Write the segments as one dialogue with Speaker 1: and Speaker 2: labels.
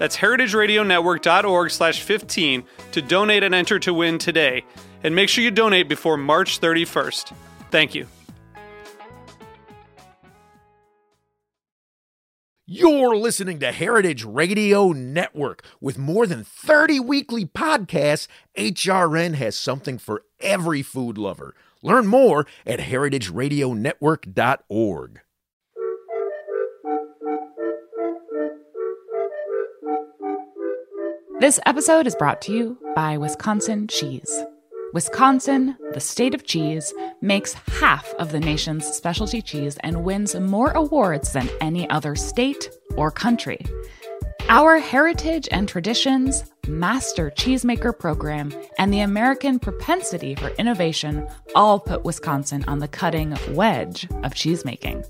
Speaker 1: That's heritageradionetwork.org slash 15 to donate and enter to win today. And make sure you donate before March 31st. Thank you.
Speaker 2: You're listening to Heritage Radio Network. With more than 30 weekly podcasts, HRN has something for every food lover. Learn more at heritageradionetwork.org.
Speaker 3: This episode is brought to you by Wisconsin Cheese. Wisconsin, the state of cheese, makes half of the nation's specialty cheese and wins more awards than any other state or country. Our heritage and traditions, master cheesemaker program, and the American propensity for innovation all put Wisconsin on the cutting wedge of cheesemaking.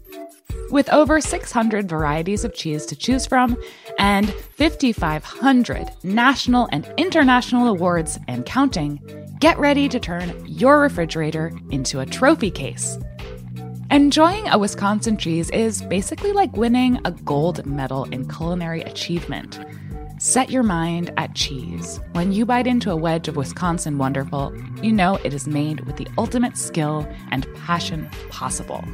Speaker 3: With over 600 varieties of cheese to choose from and 5,500 national and international awards and counting, get ready to turn your refrigerator into a trophy case. Enjoying a Wisconsin cheese is basically like winning a gold medal in culinary achievement. Set your mind at cheese. When you bite into a wedge of Wisconsin Wonderful, you know it is made with the ultimate skill and passion possible.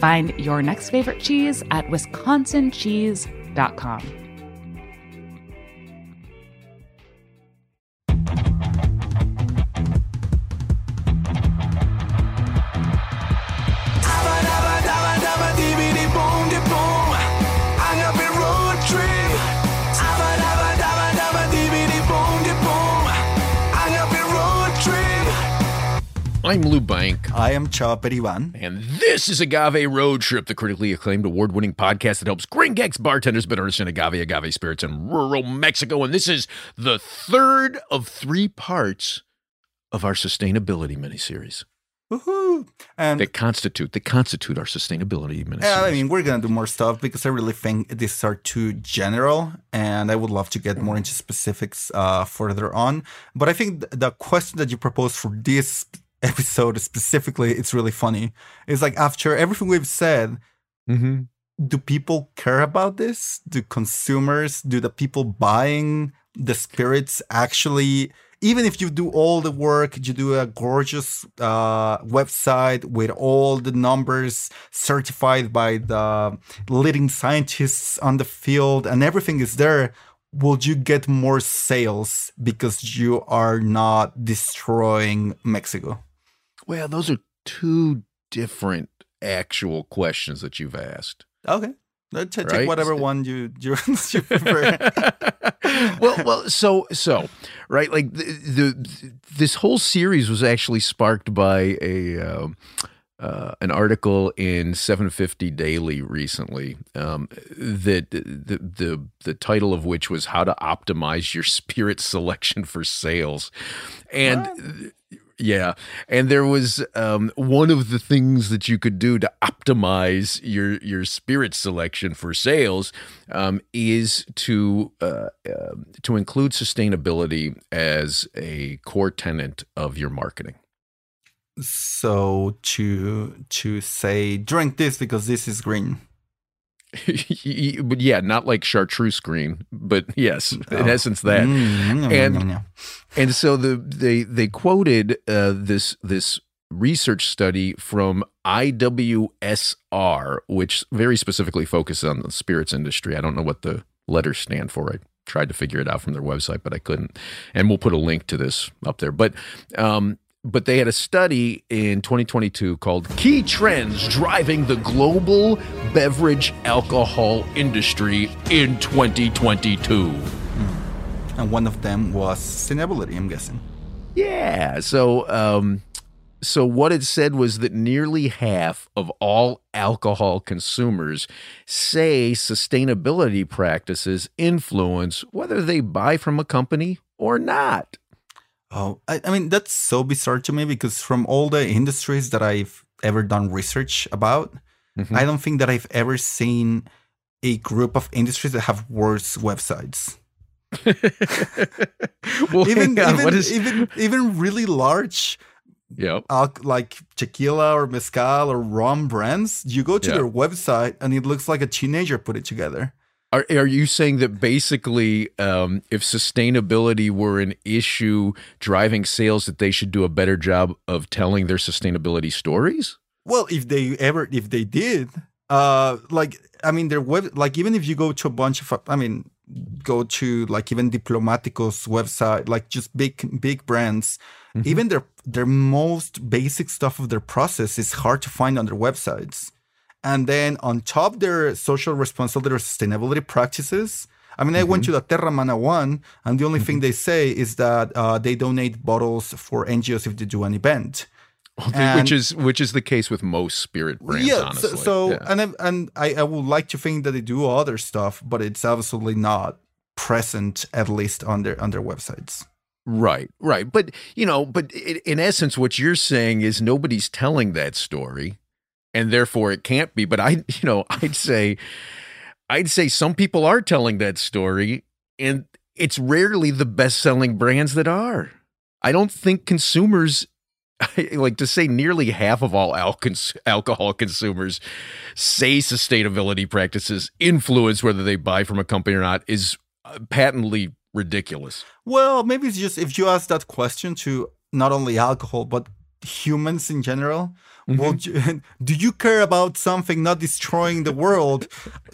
Speaker 3: Find your next favorite cheese at wisconsincheese.com.
Speaker 2: I'm Lou Bank.
Speaker 4: I am Chava Periban.
Speaker 2: And this is Agave Road Trip, the critically acclaimed award winning podcast that helps Green Gringex bartenders better understand agave, agave spirits in rural Mexico. And this is the third of three parts of our sustainability miniseries.
Speaker 4: Woohoo! And
Speaker 2: that constitute that constitute our sustainability miniseries.
Speaker 4: yeah, I mean, we're gonna do more stuff because I really think these are too general, and I would love to get more into specifics uh, further on. But I think the question that you proposed for this episode specifically, it's really funny. It's like after everything we've said,
Speaker 2: mm-hmm.
Speaker 4: do people care about this? Do consumers, do the people buying the spirits actually? Even if you do all the work, you do a gorgeous uh, website with all the numbers certified by the leading scientists on the field, and everything is there will you get more sales because you are not destroying Mexico?
Speaker 2: Well, those are two different actual questions that you've asked.
Speaker 4: Okay. Let's take whatever one you you, you prefer.
Speaker 2: well, well, so so right, like the, the this whole series was actually sparked by a um uh, an article in 750 Daily recently um, that the, the the title of which was "How to Optimize Your Spirit Selection for Sales," and yeah, and there was um, one of the things that you could do to optimize your your spirit selection for sales um, is to uh, uh, to include sustainability as a core tenant of your marketing.
Speaker 4: so to to say drink this because this is green.
Speaker 2: But yeah, not like chartreuse green, but yes, in
Speaker 4: Oh.
Speaker 2: essence that.
Speaker 4: Mm,
Speaker 2: And-
Speaker 4: mm, mm,
Speaker 2: And so the they they quoted uh, this this research study from IWSR, which very specifically focuses on the spirits industry. I don't know what the letters stand for. I tried to figure it out from their website, but I couldn't. And we'll put a link to this up there. But um, but they had a study in 2022 called Key Trends Driving the Global Beverage Alcohol Industry in 2022.
Speaker 4: And one of them was sustainability, I'm guessing.
Speaker 2: Yeah. So, um, so what it said was that nearly half of all alcohol consumers say sustainability practices influence whether they buy from a company or not.
Speaker 4: Oh, I, I mean, that's so bizarre to me because from all the industries that I've ever done research about,
Speaker 2: Mhm.
Speaker 4: I don't think that I've ever seen a group of industries that have worse websites.
Speaker 2: well,
Speaker 4: Even
Speaker 2: on,
Speaker 4: even,
Speaker 2: what is?
Speaker 4: even even really large
Speaker 2: Yep.
Speaker 4: al- like tequila or mezcal or rum brands, you go to
Speaker 2: Yeah.
Speaker 4: their website and it looks like a teenager put it together.
Speaker 2: Are, are you saying that basically, um, if sustainability were an issue driving sales, that they should do a better job of telling their sustainability stories?
Speaker 4: Well, if they ever, if they did, uh, like I mean, their web, like even if you go to a bunch of, I mean, go to like even Diplomatico's website, like just big big brands, even their their most basic stuff of their process is hard to find on their websites. And then on top their social responsibility or sustainability practices. I mean, I went to the Terra Mana one, and the only thing they say is that uh, they donate bottles for NGOs if they do an event.
Speaker 2: which is which is the case with most spirit brands.
Speaker 4: yeah,
Speaker 2: honestly.
Speaker 4: so, so
Speaker 2: Yeah.
Speaker 4: and I, and I, I would like to think that they do other stuff, but it's absolutely not present at least on their on their websites.
Speaker 2: Right, right. But, you know, but i- in essence, what you're saying is nobody's telling that story and therefore it can't be. But I, you know, I'd say, I'd say some people are telling that story and it's rarely the best selling brands that are. I don't think consumers, like to say nearly half of all alcohol consumers say sustainability practices influence whether they buy from a company or not is uh, patently ridiculous.
Speaker 4: Well, maybe it's just if you ask that question to not only alcohol but humans in general.
Speaker 2: Mm-hmm.
Speaker 4: Well, do- you care about something not destroying the world?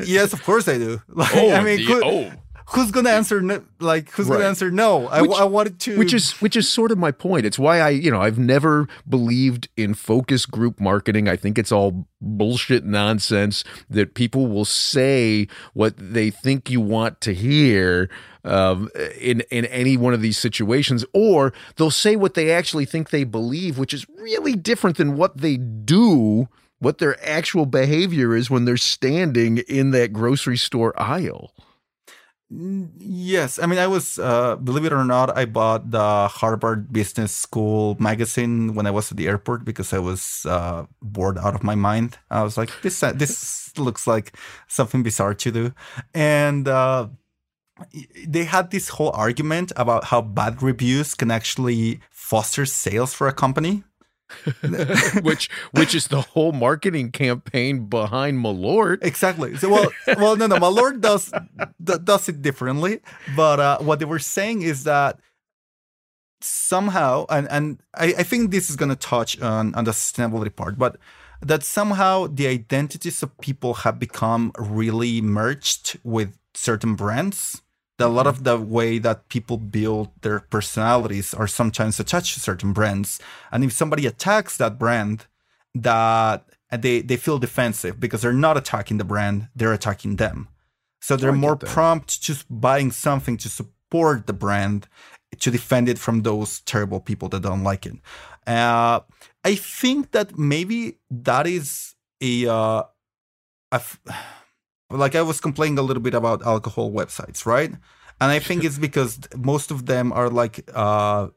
Speaker 4: yes, of course I do. Like, I mean,
Speaker 2: the-
Speaker 4: who-
Speaker 2: oh.
Speaker 4: Who's gonna answer? No, like, who's
Speaker 2: Right.
Speaker 4: gonna answer no? I,
Speaker 2: Which-
Speaker 4: I wanted to,
Speaker 2: which is which is sort of my point it's why i you know i've never believed in focus group marketing i think it's all bullshit nonsense that people will say what they think you want to hear um, in in any one of these situations or they'll say what they actually think they believe which is really different than what they do what their actual behavior is when they're standing in that grocery store aisle
Speaker 4: Yes, I mean, I was, uh, believe it or not, I bought the Harvard Business School magazine when I was at the airport because I was uh, bored out of my mind. I was like, this uh, this looks like something bizarre to do, and uh, they had this whole argument about how bad reviews can actually foster sales for a company.
Speaker 2: which which is the whole marketing campaign behind Malort.
Speaker 4: Exactly. So well, well, no, no. Malort does d- does it differently, but uh, what they were saying is that somehow, and and I, I think this is going to touch on on the sustainability part, but that somehow the identities of people have become really merged with certain brands. A lot of the way that people build their personalities are sometimes attached to certain brands, and if somebody attacks that brand, that they they feel defensive because they're not attacking the brand they're attacking them. So they're
Speaker 2: I
Speaker 4: more
Speaker 2: that.
Speaker 4: prompt to buying something to support the brand to defend it from those terrible people that don't like it. Uh, i think that maybe that is a uh, a f- like i was complaining a little bit about alcohol websites right? And i think it's because most of them are like uh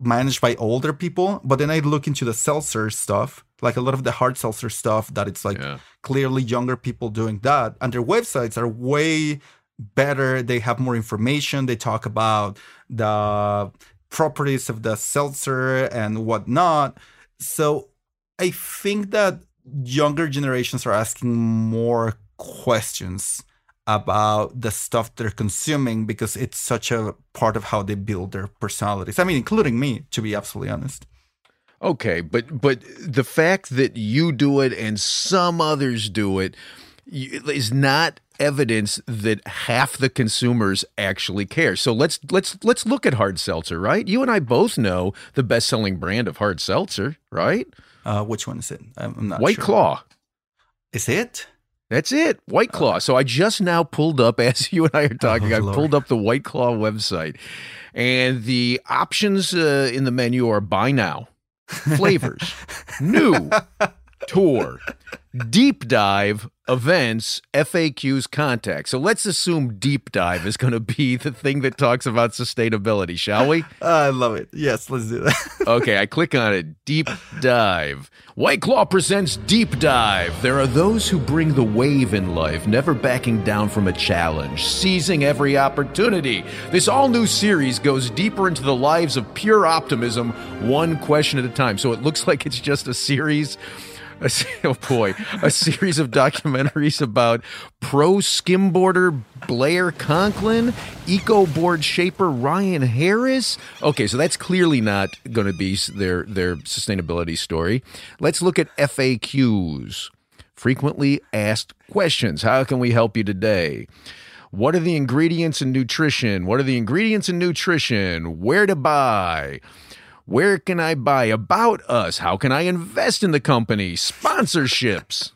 Speaker 4: managed by older people but then i look into the seltzer stuff like a lot of the hard seltzer stuff that it's like
Speaker 2: Yeah.
Speaker 4: clearly younger people doing that and their websites are way better. They have more information. They talk about the properties of the seltzer and whatnot. So i think that younger generations are asking more questions about the stuff they're consuming because it's such a part of how they build their personalities i mean including me to be absolutely honest
Speaker 2: Okay, but but the fact that you do it and some others do it is not evidence that half the consumers actually care. So let's let's let's look at hard seltzer, right? You and I both know the best-selling brand of hard seltzer, right?
Speaker 4: Uh, which one is it? I'm not
Speaker 2: White
Speaker 4: sure.
Speaker 2: Claw.
Speaker 4: Is it?
Speaker 2: That's it, White Claw. so I just now pulled up, as you and I are talking,
Speaker 4: Oh,
Speaker 2: I
Speaker 4: Lord.
Speaker 2: pulled up the White Claw website, and the options uh, in the menu are buy now, flavors, new, tour, deep dive, events, FAQs, contact. So let's assume deep dive is going to be the thing that talks about sustainability, shall we?
Speaker 4: I love it. Yes, let's do that.
Speaker 2: Okay, I click on it. Deep dive. White Claw presents Deep Dive. There are those who bring the wave in life, never backing down from a challenge, seizing every opportunity. This all new series goes deeper into the lives of pure optimism, one question at a time. So it looks like it's just a series. a Oh boy, a series of documentaries about pro skimboarder Blair Conklin, eco board shaper Ryan Harris. Okay, so that's clearly not going to be their their sustainability story. Let's look at FAQs. Frequently asked questions. How can we help you today? What are the ingredients in nutrition? What are the ingredients in nutrition? Where to buy? Where can I buy about us? How can I invest in the company? Sponsorships.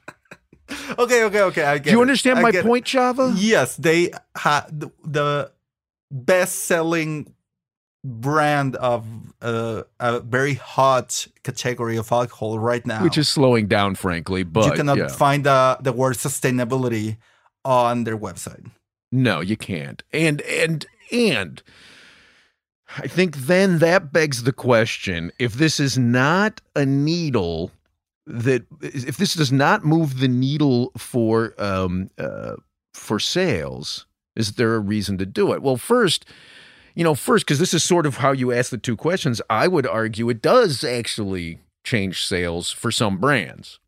Speaker 4: okay, okay, okay. I get
Speaker 2: Do you
Speaker 4: it.
Speaker 2: understand
Speaker 4: I
Speaker 2: my
Speaker 4: get it.
Speaker 2: point, Chava?
Speaker 4: Yes, they had the, the best-selling brand of uh, a very hot category of alcohol right now.
Speaker 2: Which is slowing down, frankly. But
Speaker 4: you cannot
Speaker 2: yeah.
Speaker 4: find the the word sustainability on their website.
Speaker 2: No, you can't. And and and I think then that begs the question: if this is not a needle that if this does not move the needle for um uh, for sales, is there a reason to do it? Well, first. You know, first, because this is sort of how you ask the two questions, I would argue it does actually change sales for some brands,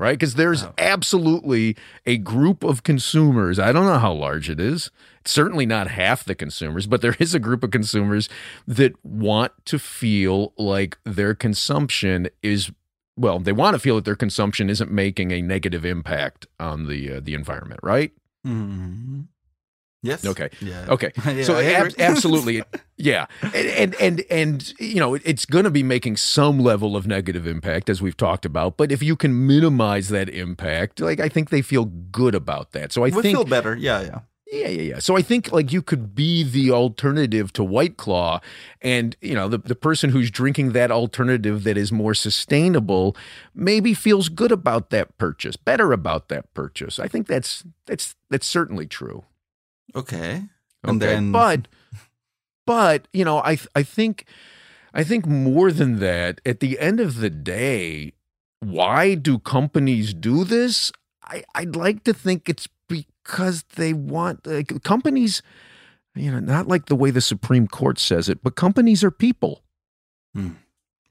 Speaker 2: right? Because there's
Speaker 4: Oh.
Speaker 2: absolutely a group of consumers. I don't know how large it is. It's certainly not half the consumers, but there is a group of consumers that want to feel like their consumption is well, they want to feel that their consumption isn't making a negative impact on the uh, the environment, right?
Speaker 4: Mhm. Yes.
Speaker 2: Okay.
Speaker 4: Yeah.
Speaker 2: Okay.
Speaker 4: Yeah,
Speaker 2: so ab- absolutely, yeah, and and and, and you know it's going to be making some level of negative impact as we've talked about. But if you can minimize that impact, like I think they feel good about that. So I
Speaker 4: we
Speaker 2: think
Speaker 4: feel better. Yeah, yeah.
Speaker 2: yeah, yeah, yeah. So I think like you could be the alternative to White Claw, and you know the the person who's drinking that alternative that is more sustainable maybe feels good about that purchase, better about that purchase. I think that's that's that's certainly true.
Speaker 4: Okay. And
Speaker 2: Okay,
Speaker 4: then-
Speaker 2: but but you know, I I think I think more than that. At the end of the day, why do companies do this? I I'd like to think it's because they want like, companies. You know, not like the way the Supreme Court says it, but companies are people.
Speaker 4: Hmm.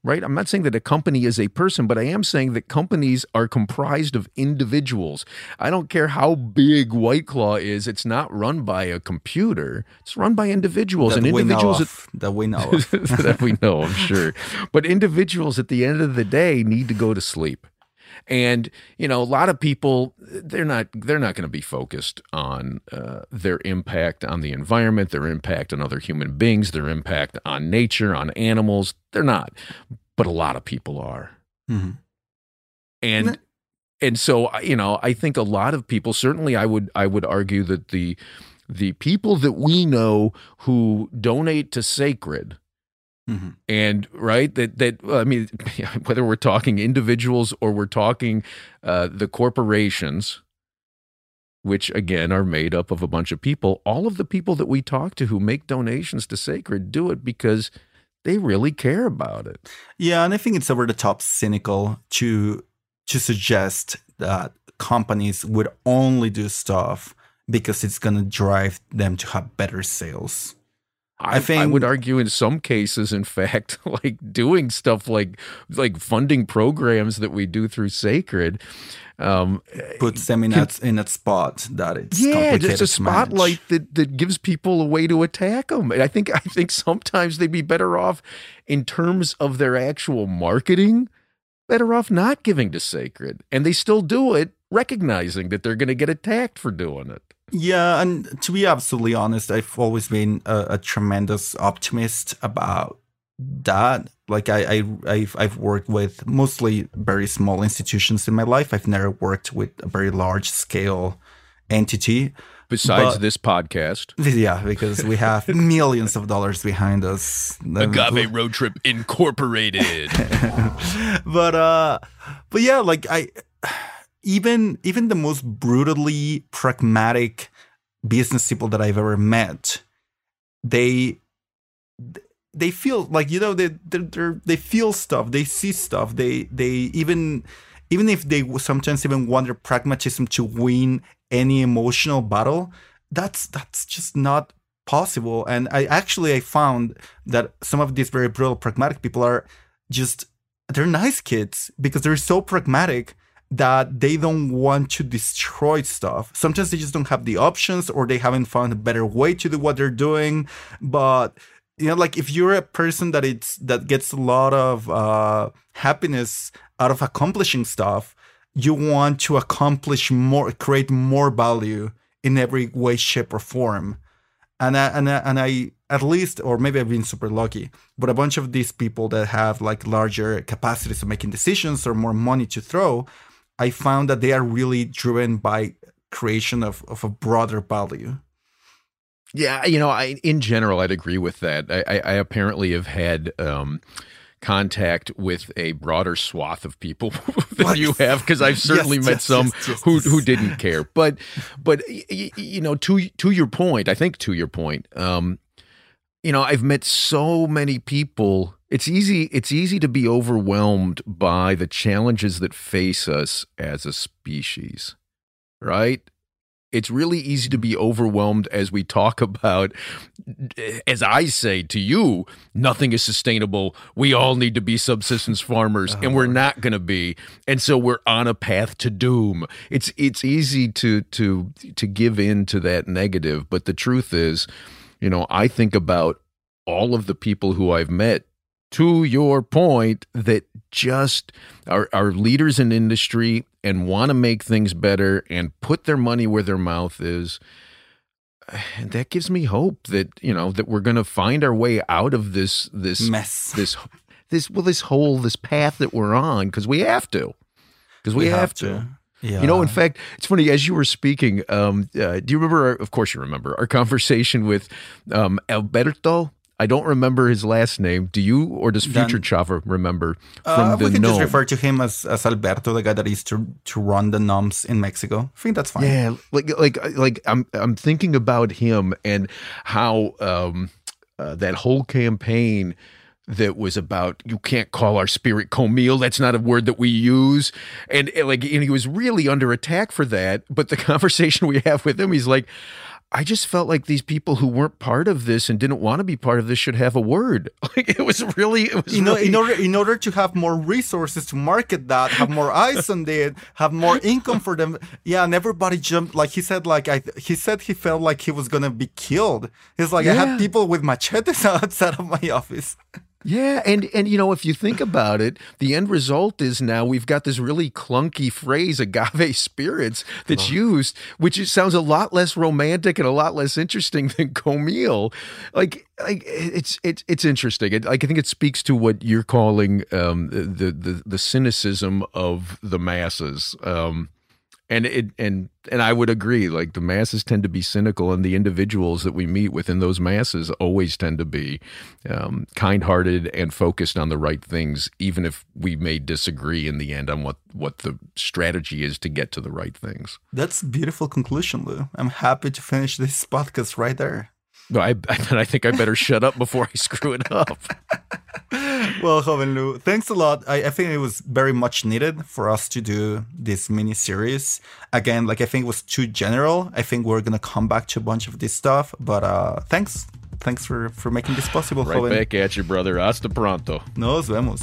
Speaker 2: Right? I'm not saying that a company is a person, but I am saying that companies are comprised of individuals. I don't care how big White Claw is, it's not run by a computer. It's run by individuals.
Speaker 4: that
Speaker 2: and
Speaker 4: we know
Speaker 2: individuals
Speaker 4: of, that we know of.
Speaker 2: that we know, I'm sure. But individuals at the end of the day need to go to sleep. And you know, a lot of people they're not they're not going to be focused on uh, their impact on the environment, their impact on other human beings, their impact on nature, on animals. They're not, but a lot of people are.
Speaker 4: Mhm.
Speaker 2: And
Speaker 4: Ne-
Speaker 2: and so you know, I think a lot of people certainly I would I would argue that the the people that we know who donate to sacred
Speaker 4: Mhm.
Speaker 2: and right that that I mean whether we're talking individuals or we're talking uh, the corporations which again are made up of a bunch of people all of the people that we talk to who make donations to sacred do it because they really care about it
Speaker 4: Yeah, and I think it's over the top cynical to to suggest that companies would only do stuff because it's gonna drive them to have better sales.
Speaker 2: I,
Speaker 4: think-
Speaker 2: I would argue in some cases, in fact, like doing stuff like like funding programs that we do through Sacred. Um,
Speaker 4: Puts them in
Speaker 2: Can-
Speaker 4: that in that spot that it's
Speaker 2: yeah, just a spotlight that, that gives people a way to attack them. And I think I think sometimes they'd be better off in terms of their actual marketing, better off not giving to Sacred, and they still do it, recognizing that they're going to get attacked for doing it.
Speaker 4: Yeah, and to be absolutely honest, I've always been a, a tremendous optimist about that. Like I, I, I've, I've worked with mostly very small institutions in my life. I've never worked with a very large scale entity.
Speaker 2: Besides
Speaker 4: But-
Speaker 2: this podcast,
Speaker 4: Yeah, because we have millions of dollars behind us.
Speaker 2: Agave Road Trip Incorporated.
Speaker 4: but uh but yeah like i even even the most brutally pragmatic business people that i've ever met they they feel like you know they they're, they feel stuff they see stuff they they even even if they sometimes even their pragmatism to win any emotional battle that's that's just not possible. And i actually i found that some of these very brutal pragmatic people are just they're nice kids because they're so pragmatic that they don't want to destroy stuff. Sometimes they just don't have the options or they haven't found a better way to do what they're doing. But you know, like if you're a person that it's that gets a lot of uh, happiness out of accomplishing stuff, you want to accomplish more, create more value in every way, shape, or form and I, and I, and I at least or maybe I've been super lucky, but a bunch of these people that have like larger capacities of making decisions or more money to throw, I found that they are really driven by creation of, of a broader value.
Speaker 2: Yeah, you know, I in general, I'd agree with that. I, I, I apparently have had um, contact with a broader swath of people than
Speaker 4: What?
Speaker 2: you have, because I've certainly
Speaker 4: Yes,
Speaker 2: met
Speaker 4: yes,
Speaker 2: some
Speaker 4: yes,
Speaker 2: who who didn't care. But but y- y- you know, to to your point, I think to your point, um, you know, I've met so many people. It's easy. It's easy to be overwhelmed by the challenges that face us as a species, right? It's really easy to be overwhelmed as we talk about, as I say to you, nothing is sustainable. We all need to be subsistence farmers, oh, and we're not going to be, and so we're on a path to doom. It's it's easy to to to give in to that negative, but the truth is, you know, I think about all of the people who I've met to your point that just are, are leaders in industry and want to make things better and put their money where their mouth is and that gives me hope that you know that we're going to find our way out of this this
Speaker 4: Mess.
Speaker 2: this this well this whole this path that we're on because we have to because we, have, to.
Speaker 4: Yeah.
Speaker 2: You know, in fact, it's funny as you were speaking. Um, uh, do you remember? Our, of course, you remember our conversation with um, Alberto. I don't remember his last name. Do you, or does Future
Speaker 4: Dan-
Speaker 2: Chava remember from
Speaker 4: uh,
Speaker 2: the
Speaker 4: we can just refer to him as, as Alberto, the guy that used to to run the noms in Mexico. I think that's fine.
Speaker 2: Yeah, like like like I'm I'm thinking about him and how um, uh, that whole campaign that was about you can't call our spirit Komil. That's not a word that we use, and, and like and he was really under attack for that. But the conversation we have with him, he's like. I just felt like these people who weren't part of this and didn't want to be part of this should have a word. Like it was really, it was
Speaker 4: you know,
Speaker 2: really,
Speaker 4: in order in order to have more resources to market that, have more eyes on it, have more income for them. Yeah, and everybody jumped. Like he said, like I, he said he felt like he was gonna be killed. He's like, I
Speaker 2: Yeah.
Speaker 4: had people with machetes outside of my office.
Speaker 2: Yeah, and and you know if you think about it, the end result is now we've got this really clunky phrase agave spirits that's used, which sounds a lot less romantic and a lot less interesting than Komil. Like like it's it's it's interesting. It, like I think it speaks to what you're calling um, the the the cynicism of the masses. Um, and it and and I would agree. Like the masses tend to be cynical, and the individuals that we meet within those masses always tend to be um, kind-hearted and focused on the right things, even if we may disagree in the end on what what the strategy is to get to the right things.
Speaker 4: That's a beautiful conclusion, Lou. I'm happy to finish this podcast right there.
Speaker 2: No, I I think I better shut up before I screw it up.
Speaker 4: Well, Joven Lou, thanks a lot. I, I think it was very much needed for us to do this mini series. Again, like I think it was too general. I think we're gonna come back to a bunch of this stuff. But uh thanks. Thanks for for making this possible,
Speaker 2: Right
Speaker 4: Joven.
Speaker 2: back at you, brother. Hasta pronto.
Speaker 4: Nos vemos.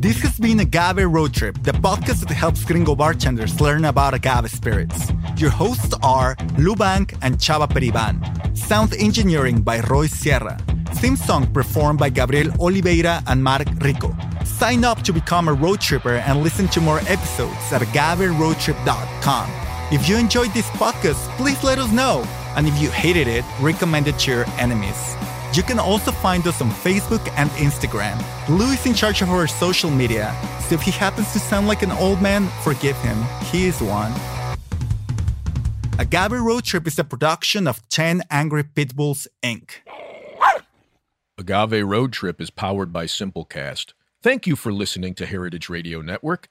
Speaker 4: This has been Agave Road Trip, the podcast that helps gringo bartenders learn about agave spirits. Your hosts are Lou Bank and Chava Periban. Sound engineering by Roy Sierra. Theme song performed by Gabriel Oliveira and Mark Rico. Sign up to become a road tripper and listen to more episodes at agaveroadtrip.com. If you enjoyed this podcast, please let us know. And if you hated it, recommend it to your enemies. You can also find us on Facebook and Instagram. Lou is in charge of our social media, so if he happens to sound like an old man, forgive him. He is one. Agave Road Trip is a production of 10 Angry Pitbulls, Inc.
Speaker 2: Agave Road Trip is powered by Simplecast. Thank you for listening to Heritage Radio Network.